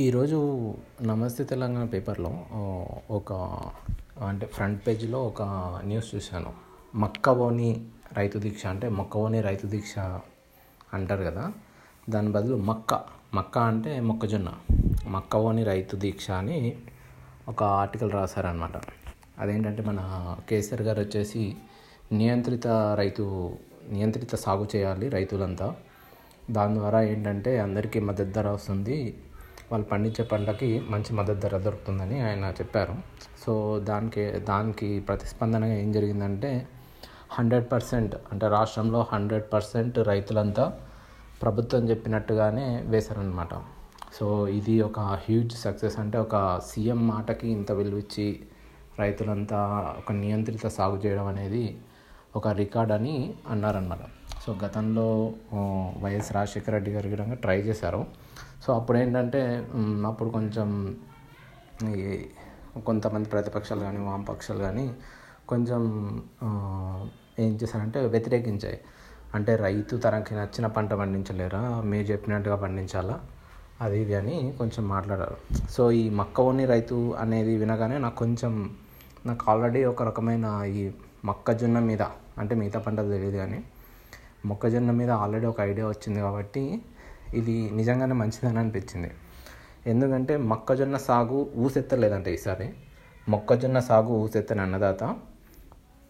ఈరోజు నమస్తే తెలంగాణ పేపర్లో ఒక అంటే ఫ్రంట్ పేజీలో ఒక న్యూస్ చూశాను. మక్కవోని రైతు దీక్ష అంటే మొక్కవోని రైతు దీక్ష అంటారు కదా దాని బదులు మక్క. మక్క అంటే మొక్కజొన్న. మక్కవోని రైతు దీక్ష అని ఒక ఆర్టికల్ రాశారనమాట అదేంటంటే మన కేసీఆర్ గారు వచ్చేసి నియంత్రిత రైతు నియంత్రిత సాగు చేయాలి రైతులంతా. దాని ద్వారా ఏంటంటే అందరికీ మద్దతు ధర వస్తుంది. వాళ్ళు పండించే పంటకి మంచి మద్దతు ధర దొరుకుతుందని ఆయన చెప్పారు. సో దానికి దానికి ప్రతిస్పందనగా ఏం జరిగిందంటే హండ్రెడ్ పర్సెంట్ అంటే రాష్ట్రంలో హండ్రెడ్ పర్సెంట్ రైతులంతా ప్రభుత్వం చెప్పినట్టుగానే వేశారనమాట సో ఇది ఒక హ్యూజ్ సక్సెస్ అంటే ఒక సీఎం మాటకి ఇంత విలువిచ్చి రైతులంతా ఒక నియంత్రిత సాగు చేయడం అనేది ఒక రికార్డ్ అని అన్నారనమాట సో గతంలో వైఎస్ రాజశేఖర రెడ్డి గారు కూడా ట్రై చేశారు. సో అప్పుడు ఏంటంటే అప్పుడు కొంచెం ఈ కొంతమంది ప్రతిపక్షాలు కానీ వామపక్షాలు కానీ కొంచెం ఏం చేశారంటే వ్యతిరేకించాయి. అంటే రైతు తనకి నచ్చిన పంట పండించలేరా? మీరు చెప్పినట్టుగా పండించాలా? అది ఇది అని కొంచెం మాట్లాడారు. సో ఈ మక్కవోని రైతు అనేది వినగానే నాకు కొంచెం నాకు ఆల్రెడీ ఒక రకమైన ఈ మొక్కజొన్న మీద అంటే మిగతా పంటలు తెలియదు కానీ మొక్కజొన్న మీద ఆల్రెడీ ఒక ఐడియా వచ్చింది కాబట్టి ఇది నిజంగానే మంచిదని అనిపించింది. ఎందుకంటే మొక్కజొన్న సాగు ఊసెత్తలేదంట ఈసారి. మొక్కజొన్న సాగు ఊసెత్తని అన్నదాత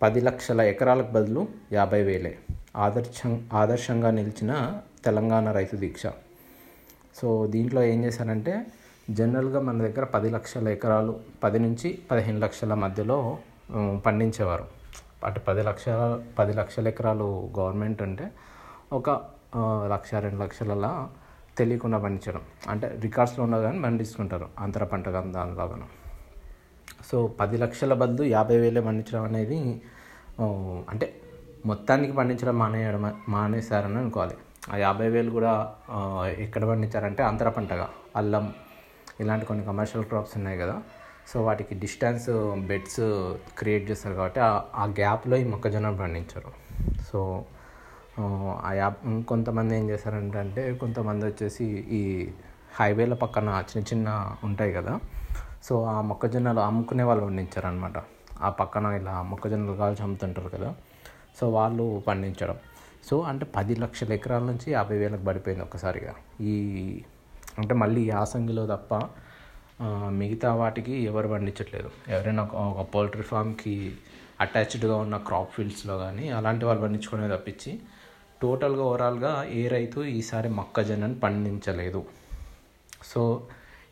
పది లక్షల ఎకరాలకు బదులు యాభై వేలే. ఆదర్శం ఆదర్శంగా నిలిచిన తెలంగాణ రైతు దీక్ష. సో దీంట్లో ఏం చేశారంటే జనరల్గా మన దగ్గర పది లక్షల ఎకరాలు పది నుంచి పదిహేను లక్షల మధ్యలో పండించేవారు. అటు పది లక్షల పది లక్షల ఎకరాలు గవర్నమెంట్ అంటే ఒక లక్ష రెండు లక్షలలా తెలియకుండా పండించడం. అంటే రికార్డ్స్లో ఉన్నది కానీ పండిస్తుంటారు. అంతర పంటగా దానిలాగా సో పది లక్షల బదులు యాభై వేలే పండించడం అనేది అంటే మొత్తానికి పండించడం మానేయడం మానేశారని అనుకోవాలి. ఆ యాభై వేలు కూడా ఎక్కడ పండించారంటే అంతర పంటగా. అల్లం ఇలాంటి కొన్ని కమర్షియల్ క్రాప్స్ ఉన్నాయి కదా. సో వాటికి డిస్టెన్స్ బెడ్స్ క్రియేట్ చేస్తారు కాబట్టి ఆ గ్యాప్లో ఈ మొక్కజొన్న పండించారు. సో ఆ యాప్ కొంతమంది ఏం చేశారంటే కొంతమంది వచ్చేసి ఈ హైవేల పక్కన చిన్న చిన్న ఉంటాయి కదా. సో ఆ మొక్కజొన్నలు అమ్ముకునే వాళ్ళు పండించారనమాట ఆ పక్కన ఇలా మొక్కజొన్నలు కాల్చి అమ్ముతుంటారు కదా. సో వాళ్ళు పండించడం. సో అంటే పది లక్షల ఎకరాల నుంచి యాభై వేలకు పడిపోయింది ఒక్కసారిగా. ఈ అంటే మళ్ళీ యాసంగిలో తప్ప మిగతా వాటికి ఎవరు పండించట్లేదు. ఎవరైనా ఒక పౌల్ట్రీ ఫామ్కి అటాచ్డ్గా ఉన్న క్రాప్ ఫీల్డ్స్లో కానీ అలాంటి వాళ్ళు పండించుకునే తప్పించి టోటల్గా ఓవరాల్గా ఏ రైతు ఈసారి మొక్కజొన్నను పండించలేదు. సో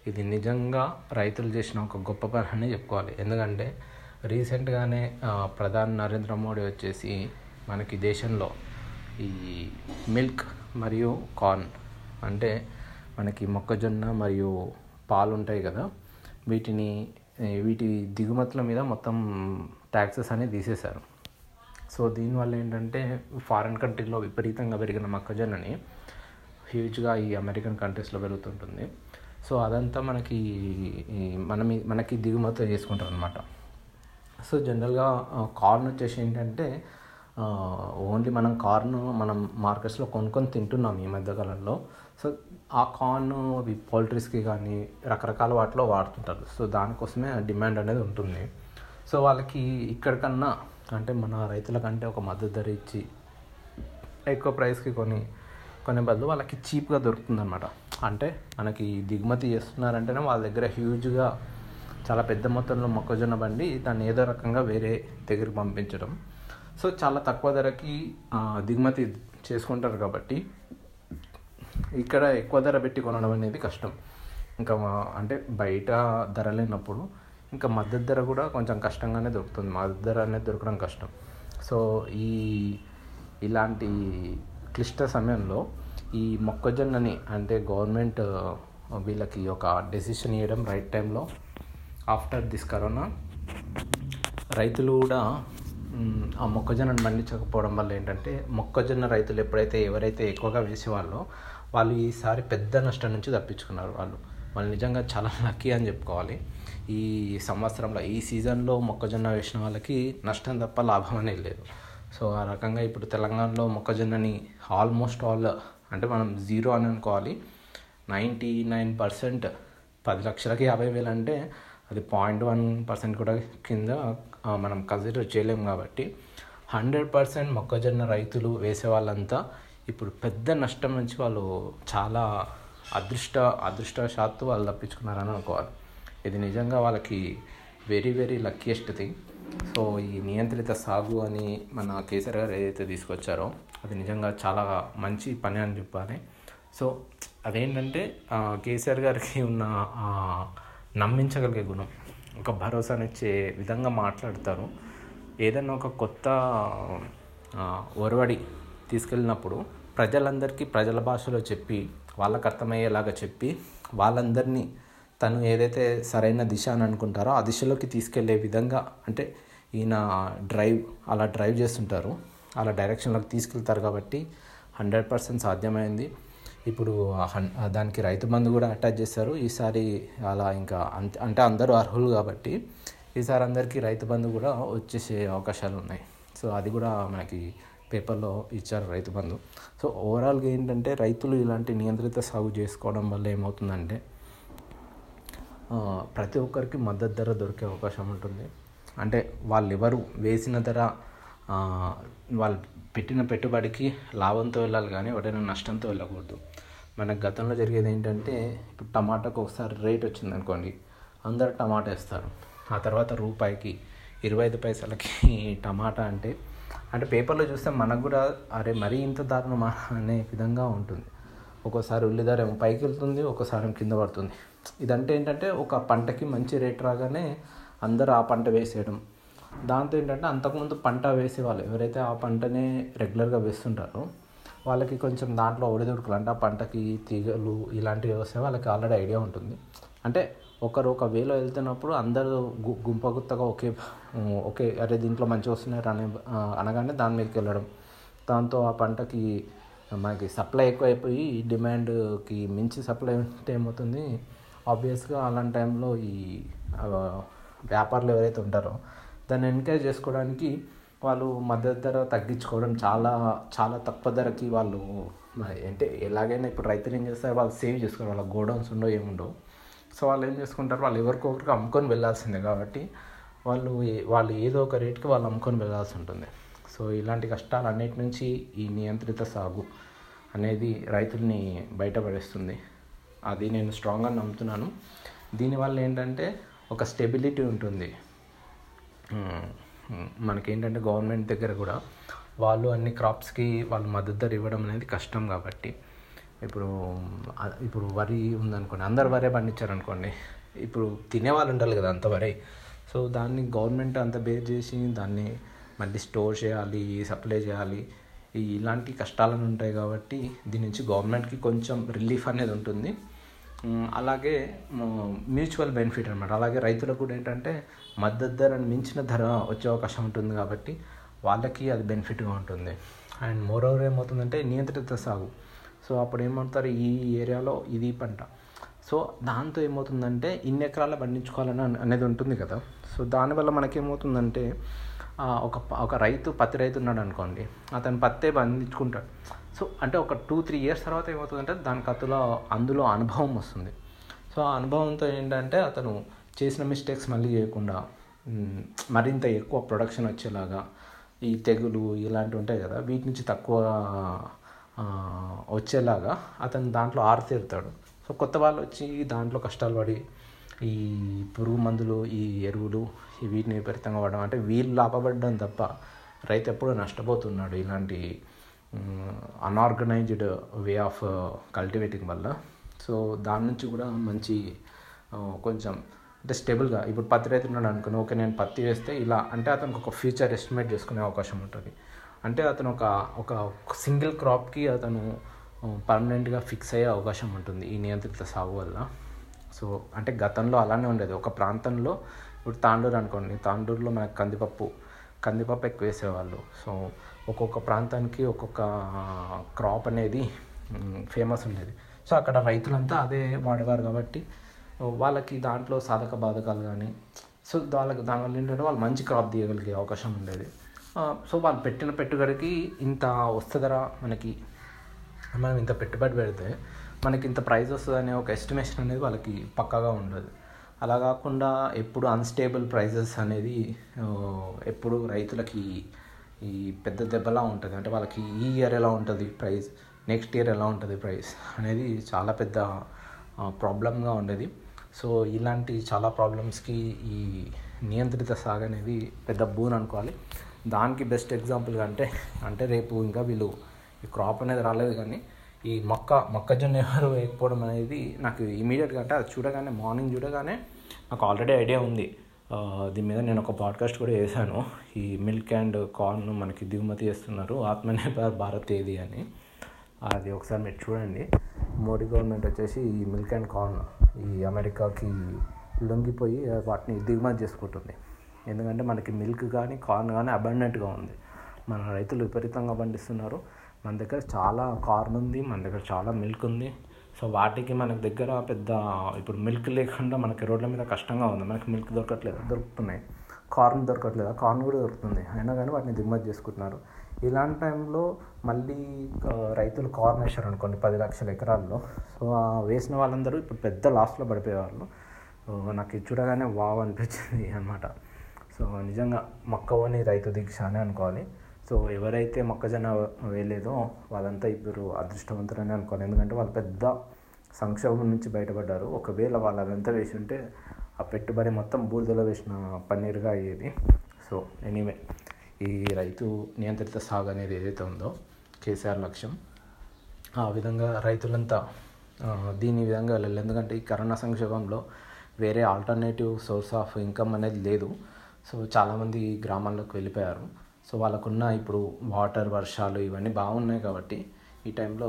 ఇది నిజంగా రైతులు చేసిన ఒక గొప్ప పని అని చెప్పుకోవాలి. ఎందుకంటే రీసెంట్గానే ప్రధాని నరేంద్ర మోడీ వచ్చేసి మనకి దేశంలో ఈ మిల్క్ మరియు కార్న్ అంటే మనకి మొక్కజొన్న మరియు పాలు ఉంటాయి కదా వీటిని వీటి దిగుమతుల మీద మొత్తం ట్యాక్సెస్ అనేది తీసేశారు. సో దీనివల్ల ఏంటంటే ఫారిన్ కంట్రీలో విపరీతంగా పెరిగిన మొక్కజొన్నని హ్యూజ్గా ఈ అమెరికన్ కంట్రీస్లో పెరుగుతుంటుంది. సో అదంతా మనకి మన మనకి దిగుమతి చేసుకుంటారు అనమాట సో జనరల్గా కార్న్ వచ్చేసి ఏంటంటే ఓన్లీ మనం కార్న్ మనం మార్కెట్స్లో కొనుక్కొని తింటున్నాం ఈ మధ్యకాలంలో సో ఆ కార్న్ అవి పౌల్ట్రీస్కి కానీ రకరకాల వాటిలో వాడుతుంటారు. సో దానికోసమే డిమాండ్ అనేది ఉంటుంది. సో వాళ్ళకి ఇక్కడికన్నా అంటే మన రైతుల కంటే ఒక మద్దతు ధర ఇచ్చి ఎక్కువ ప్రైస్కి కొని కొనే బదులు వాళ్ళకి చీప్గా దొరుకుతుంది అనమాట అంటే మనకి దిగుమతి చేస్తున్నారంటేనే వాళ్ళ దగ్గర హ్యూజ్గా చాలా పెద్ద మొత్తంలో మొక్కజొన్న బండి దాన్ని ఏదో రకంగా వేరే దగ్గరికి పంపించడం. సో చాలా తక్కువ ధరకి దిగుమతి చేసుకుంటారు కాబట్టి ఇక్కడ ఎక్కువ ధర పెట్టి కొనడం అనేది కష్టం. ఇంకా అంటే బయట ధర లేనప్పుడు ఇంకా మద్దతు ధర కూడా కొంచెం కష్టంగానే దొరుకుతుంది. మద్దతు ధర అనేది దొరకడం కష్టం. సో ఈ ఇలాంటి క్లిష్ట సమయంలో ఈ మొక్కజొన్నని అంటే గవర్నమెంట్ వీళ్ళకి ఒక డెసిషన్ ఇవ్వడం రైట్ టైంలో ఆఫ్టర్ దిస్ కరోనా. రైతులు కూడా ఆ మొక్కజొన్నను పండించకపోవడం వల్ల ఏంటంటే మొక్కజొన్న రైతులు ఎప్పుడైతే ఎవరైతే ఎక్కువగా వేసేవాళ్ళో వాళ్ళు ఈసారి పెద్ద నష్టం నుంచి తప్పించుకున్నారు వాళ్ళు. వాళ్ళు నిజంగా చాలా లక్కీ అని చెప్పుకోవాలి. ఈ సంవత్సరంలో ఈ సీజన్లో మొక్కజొన్న వేసిన వాళ్ళకి నష్టం తప్ప లాభం అనేది లేదు. సో ఆ రకంగా ఇప్పుడు తెలంగాణలో మొక్కజొన్నని ఆల్మోస్ట్ ఆల్ అంటే మనం జీరో అని అనుకోవాలి. నైంటీ నైన్ పర్సెంట్ పది లక్షలకి యాభై వేలు అంటే అది పాయింట్ వన్ పర్సెంట్ కూడా కింద మనం కన్సిడర్ చేయలేము కాబట్టి హండ్రెడ్ పర్సెంట్ మొక్కజొన్న రైతులు వేసే వాళ్ళంతా ఇప్పుడు పెద్ద నష్టం నుంచి వాళ్ళు చాలా అదృష్ట అదృష్టశాత్తు వాళ్ళు తప్పించుకున్నారని అనుకోవాలి. ఇది నిజంగా వాళ్ళకి very very luckiest thing so ఈ నియంత్రిత సాగు అని మన కేసీఆర్ గారు ఏదైతే తీసుకొచ్చారో అది నిజంగా చాలా మంచి పని అని చెప్పాలి. సో అదేంటంటే కేసీఆర్ గారికి ఉన్న నమ్మించగలిగే గుణం ఒక భరోసానిచ్చే విధంగా మాట్లాడతారు. ఏదైనా ఒక కొత్త ఒరవడి తీసుకెళ్ళినప్పుడు ప్రజలందరికీ ప్రజల భాషలో చెప్పి వాళ్ళకి అర్థమయ్యేలాగా చెప్పి వాళ్ళందరినీ తను ఏదైతే సరైన దిశ అని అనుకుంటారో ఆ దిశలోకి తీసుకెళ్ళే విధంగా అంటే ఈయన డ్రైవ్ అలా డ్రైవ్ చేస్తుంటారు. అలా డైరెక్షన్లోకి తీసుకెళ్తారు కాబట్టి హండ్రెడ్ పర్సెంట్ సాధ్యమైంది. ఇప్పుడు హన్- దానికి రైతు బంధు కూడా అటాచ్ చేశారు. ఈసారి అలా ఇంకా అంత అంటే అందరూ అర్హులు కాబట్టి ఈసారి అందరికీ రైతు బంధు కూడా వచ్చేసే అవకాశాలు ఉన్నాయి. సో అది కూడా మనకి పేపర్లో ఇచ్చారు రైతు బంధు. సో ఓవరాల్గా ఏంటంటే రైతులు ఇలాంటి నియంత్రిత సాగు చేసుకోవడం వల్ల ఏమవుతుందంటే ప్రతి ఒక్కరికి మద్దతు ధర దొరికే అవకాశం ఉంటుంది. అంటే వాళ్ళు ఎవరు వేసిన ధర వాళ్ళు పెట్టిన పెట్టుబడికి లాభంతో వెళ్ళాలి కానీ ఎవరైనా నష్టంతో వెళ్ళకూడదు. మనకు గతంలో జరిగేది ఏంటంటే ఇప్పుడు టమాటాకు ఒకసారి రేట్ వచ్చింది అనుకోండి అందరు టమాటా వేస్తారు. ఆ తర్వాత రూపాయికి ఇరవై ఐదు పైసలకి టమాటా అంటే అంటే పేపర్లో చూస్తే మనకు కూడా అరే మరీ ఇంత దారుణమా అనే విధంగా ఉంటుంది. ఒక్కోసారి ఉల్లిధర ఏమో పైకి వెళ్తుంది ఒక్కోసారి కింద పడుతుంది. ఇదంటే ఏంటంటే ఒక పంటకి మంచి రేట్ రాగానే అందరూ ఆ పంట వేసేయడం. దాంతో ఏంటంటే అంతకుముందు పంట వేసేవాళ్ళు. ఎవరైతే ఆ పంటనే రెగ్యులర్గా వేస్తుంటారో వాళ్ళకి కొంచెం దాంట్లో ఒడిదుడుకులు అంటే ఆ పంటకి తీగలు ఇలాంటివి వస్తే వాళ్ళకి ఆల్రెడీ ఐడియా ఉంటుంది. అంటే ఒకరు ఒక వేలో వెళ్తున్నప్పుడు అందరూ గు గుంప గుత్తగా ఒకే ఒకే అరే దీంట్లో మంచిగా వస్తున్నారు అనే అనగానే దాని మీదకి వెళ్ళడం. దాంతో ఆ పంటకి మనకి సప్లై ఎక్కువైపోయి డిమాండ్కి మించి సప్లై ఉంటే ఏమవుతుంది? ఆబ్వియస్గా అలాంటి టైంలో ఈ వ్యాపారులు ఎవరైతే ఉంటారో దాన్ని ఎంకరేజ్ చేసుకోవడానికి వాళ్ళు మద్దతు ధర తగ్గించుకోవడం చాలా చాలా తక్కువ ధరకి వాళ్ళు అంటే ఎలాగైనా ఇప్పుడు రైతులు ఏం చేస్తారు వాళ్ళు సేవ్ చేసుకోరు వాళ్ళ గోడౌన్స్ ఉండవు ఏముండవు సో వాళ్ళు ఏం చేసుకుంటారు వాళ్ళు ఎవరికొకరికి అమ్ముకొని వెళ్ళాల్సిందే కాబట్టి వాళ్ళు వాళ్ళు ఏదో ఒక రేట్కి వాళ్ళు అమ్ముకొని వెళ్ళాల్సి ఉంటుంది. సో ఇలాంటి కష్టాలు అన్నిటి నుంచి ఈ నియంత్రిత సాగు అనేది రైతుల్ని బయటపడేస్తుంది. అది నేను స్ట్రాంగ్గా నమ్ముతున్నాను. దీనివల్ల ఏంటంటే ఒక స్టెబిలిటీ ఉంటుంది. మనకేంటంటే గవర్నమెంట్ దగ్గర కూడా వాళ్ళు అన్ని క్రాప్స్కి వాళ్ళు మద్దతు ధర ఇవ్వడం అనేది కష్టం కాబట్టి. ఇప్పుడు ఇప్పుడు వరి ఉందనుకోండి అందరు వరే పండించారనుకోండి ఇప్పుడు తినేవాళ్ళు ఉండాలి కదా అంత వరే. సో దాన్ని గవర్నమెంట్ అంత బేర్ చేసి దాన్ని మళ్ళీ స్టోర్ చేయాలి సప్లై చేయాలి. ఇలాంటి కష్టాలను ఉంటాయి కాబట్టి దీని నుంచి గవర్నమెంట్కి కొంచెం రిలీఫ్ అనేది ఉంటుంది. అలాగే మ్యూచువల్ బెనిఫిట్ అనమాట అలాగే రైతులకు కూడా ఏంటంటే మద్దతు ధరను మించిన ధర వచ్చే అవకాశం ఉంటుంది కాబట్టి వాళ్ళకి అది బెనిఫిట్గా ఉంటుంది. అండ్ మోర్ ఓవర్ ఏమవుతుందంటే నియంత్రిత సాగు. సో అప్పుడు ఏమవుతారు ఈ ఏరియాలో ఇది పంట. సో దాంతో ఏమవుతుందంటే ఇన్ని ఎకరాలు పండించుకోవాలని అనేది ఉంటుంది కదా. సో దానివల్ల మనకేమవుతుందంటే ఒక ఒక రైతు పత్తి రైతు ఉన్నాడు అనుకోండి అతను పత్తే పండించుకుంటాడు. సో అంటే ఒక టూ త్రీ ఇయర్స్ తర్వాత ఏమవుతుందంటే దానికి అతలో అందులో అనుభవం వస్తుంది. సో ఆ అనుభవంతో ఏంటంటే అతను చేసిన మిస్టేక్స్ మళ్ళీ చేయకుండా మరింత ఎక్కువ ప్రొడక్షన్ వచ్చేలాగా ఈ తెగులు ఇలాంటివి ఉంటాయి కదా వీటి నుంచి తక్కువ వచ్చేలాగా అతను దాంట్లో ఆరితేరుతాడు. సో కొత్త వాళ్ళు వచ్చి దాంట్లో కష్టాలు పడి ఈ పురుగు మందులు ఈ ఎరువులు ఈ వీటిని విపరీతంగా వాడడం అంటే వీళ్ళు లాభపడడం తప్ప రైతు ఎప్పుడూ నష్టపోతున్నాడు ఇలాంటి అన్ఆర్గనైజ్డ్ వే ఆఫ్ కల్టివేటింగ్ వల్ల. సో దాని నుంచి కూడా మంచి కొంచెం అంటే స్టేబుల్గా ఇప్పుడు పత్తి రైతు ఉన్నాడు అనుకుని ఓకే నేను పత్తి వేస్తే ఇలా అంటే అతనికి ఒక ఫ్యూచర్ ఎస్టిమేట్ చేసుకునే అవకాశం ఉంటుంది. అంటే అతను ఒక ఒక సింగిల్ క్రాప్కి అతను పర్మనెంట్గా ఫిక్స్ అయ్యే అవకాశం ఉంటుంది ఈ నియంత్రిత సాగు వల్ల. సో అంటే గతంలో అలానే ఉండేది. ఒక ప్రాంతంలో ఇప్పుడు తాండూరు అనుకోండి. తాండూరులో మనకు కందిపప్పు కందిపప్పు ఎక్కువ వేసేవాళ్ళు. సో ఒక్కొక్క ప్రాంతానికి ఒక్కొక్క క్రాప్ అనేది ఫేమస్ ఉండేది. సో అక్కడ రైతులంతా అదే వాడేవారు కాబట్టి వాళ్ళకి దాంట్లో సాధక బాధకాలు కానీ సో వాళ్ళకి దానివల్ల ఏంటంటే వాళ్ళు మంచి క్రాప్ తీయగలిగే అవకాశం ఉండేది. సో వాళ్ళు పెట్టిన పెట్టుబడికి ఇంత వస్తుందరా మనకి? మనం ఇంత పెట్టుబడి పెడితే మనకి ఇంత ప్రైస్ వస్తుంది అనే ఒక ఎస్టిమేషన్ అనేది వాళ్ళకి పక్కాగా ఉండదు. అలా కాకుండా ఎప్పుడు అన్స్టేబుల్ ప్రైజెస్ అనేది ఎప్పుడు రైతులకి ఈ పెద్ద దెబ్బలా ఉంటుంది. అంటే వాళ్ళకి ఈ ఇయర్ ఎలా ఉంటుంది ప్రైస్ నెక్స్ట్ ఇయర్ ఎలా ఉంటుంది ప్రైస్ అనేది చాలా పెద్ద ప్రాబ్లంగా ఉండేది. సో ఇలాంటి చాలా ప్రాబ్లమ్స్కి ఈ నియంత్రిత సాగు అనేది పెద్ద బూన్ అనుకోవాలి. దానికి బెస్ట్ ఎగ్జాంపుల్గా అంటే అంటే రేపు ఇంకా వీళ్ళు ఈ క్రాప్ అనేది రాలేదు కానీ ఈ మొక్క మొక్కజొన్న ఎవరు వేయకపోవడం అనేది నాకు ఇమీడియట్గా అంటే అది చూడగానే మార్నింగ్ చూడగానే నాకు ఆల్రెడీ ఐడియా ఉంది. దీని మీద నేను ఒక పాడ్కాస్ట్ కూడా చేశాను. ఈ మిల్క్ అండ్ కార్న్ మనకి దిగుమతి చేస్తున్నారు. ఆత్మనిర్భర్ భారత్ ఏది అని. అది ఒకసారి మీరు చూడండి. మోడీ గవర్నమెంట్ వచ్చేసి ఈ మిల్క్ అండ్ కార్న్ ఈ అమెరికాకి లొంగిపోయి వాటిని దిగుమతి చేసుకుంటుంది. ఎందుకంటే మనకి మిల్క్ కానీ కార్న్ కానీ అబండెంట్గా ఉంది. మన రైతులు విపరీతంగా పండిస్తున్నారు. మన దగ్గర చాలా కార్న్ ఉంది మన దగ్గర చాలా మిల్క్ ఉంది. సో వాటికి మనకు దగ్గర పెద్ద ఇప్పుడు మిల్క్ లేకుండా మనకి రోడ్ల మీద కష్టంగా ఉంది. మనకి మిల్క్ దొరకట్లేదు? దొరుకుతున్నాయి. కార్న్ దొరకట్లేదు? కార్న్ కూడా దొరుకుతుంది. అయినా కానీ వాటిని దిగుమతి చేసుకుంటున్నారు. ఇలాంటి టైంలో మళ్ళీ రైతులు కార్న్ వేశారు అనుకోండి పది లక్షల ఎకరాల్లో. సో ఆ వేసిన వాళ్ళందరూ ఇప్పుడు పెద్ద లాస్లో పడిపోయేవాళ్ళు. నాకు ఇది చూడగానే వావ్ అనిపించింది అనమాట సో నిజంగా మొక్కవని రైతు దీక్ష అని అనుకోవాలి. సో ఎవరైతే మొక్కజొన్న వేయలేదో వాళ్ళంతా ఇప్పుడు అదృష్టవంతులని అనుకోవాలి ఎందుకంటే వాళ్ళు పెద్ద సంక్షోభం నుంచి బయటపడ్డారు. ఒకవేళ వాళ్ళు అదంతా వేసి ఉంటే ఆ పెట్టుబడి మొత్తం బూడిదలో వేసిన పన్నీరుగా అయ్యేది. సో ఎనీవే ఈ రైతు నియంత్రిత సాగు అనేది ఏదైతే ఉందో కేసీఆర్ లక్ష్యం ఆ విధంగా రైతులంతా దీని విధంగా వెళ్ళాలి ఎందుకంటే ఈ కరోనా సంక్షోభంలో వేరే ఆల్టర్నేటివ్ సోర్స్ ఆఫ్ ఇన్కమ్ అనేది లేదు. సో చాలామంది గ్రామాల్లోకి వెళ్ళిపోయారు. సో వాళ్ళకున్న ఇప్పుడు వాటర్ వర్షాలు ఇవన్నీ బాగున్నాయి కాబట్టి ఈ టైంలో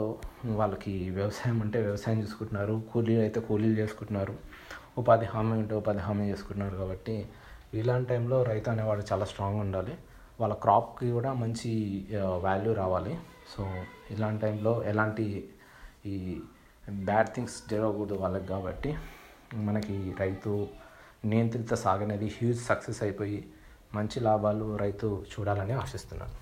వాళ్ళకి వ్యవసాయం అంటే వ్యవసాయం చేసుకుంటున్నారు. కూలీలు అయితే కూలీలు చేసుకుంటున్నారు. ఉపాధి హామీ ఉంటే ఉపాధి హామీ చేసుకుంటున్నారు కాబట్టి ఇలాంటి టైంలో రైతు అనేవాడు చాలా స్ట్రాంగ్ ఉండాలి. వాళ్ళ క్రాప్కి కూడా మంచి వాల్యూ రావాలి. సో ఇలాంటి టైంలో ఎలాంటి ఈ బ్యాడ్ థింగ్స్ జరగకూడదు వాళ్ళకి కాబట్టి మనకి రైతు నియంత్రిత సాగు అనేది హ్యూజ్ సక్సెస్ అయిపోయి మంచి లాభాలు రైతు చూడాలని ఆశిస్తున్నాను.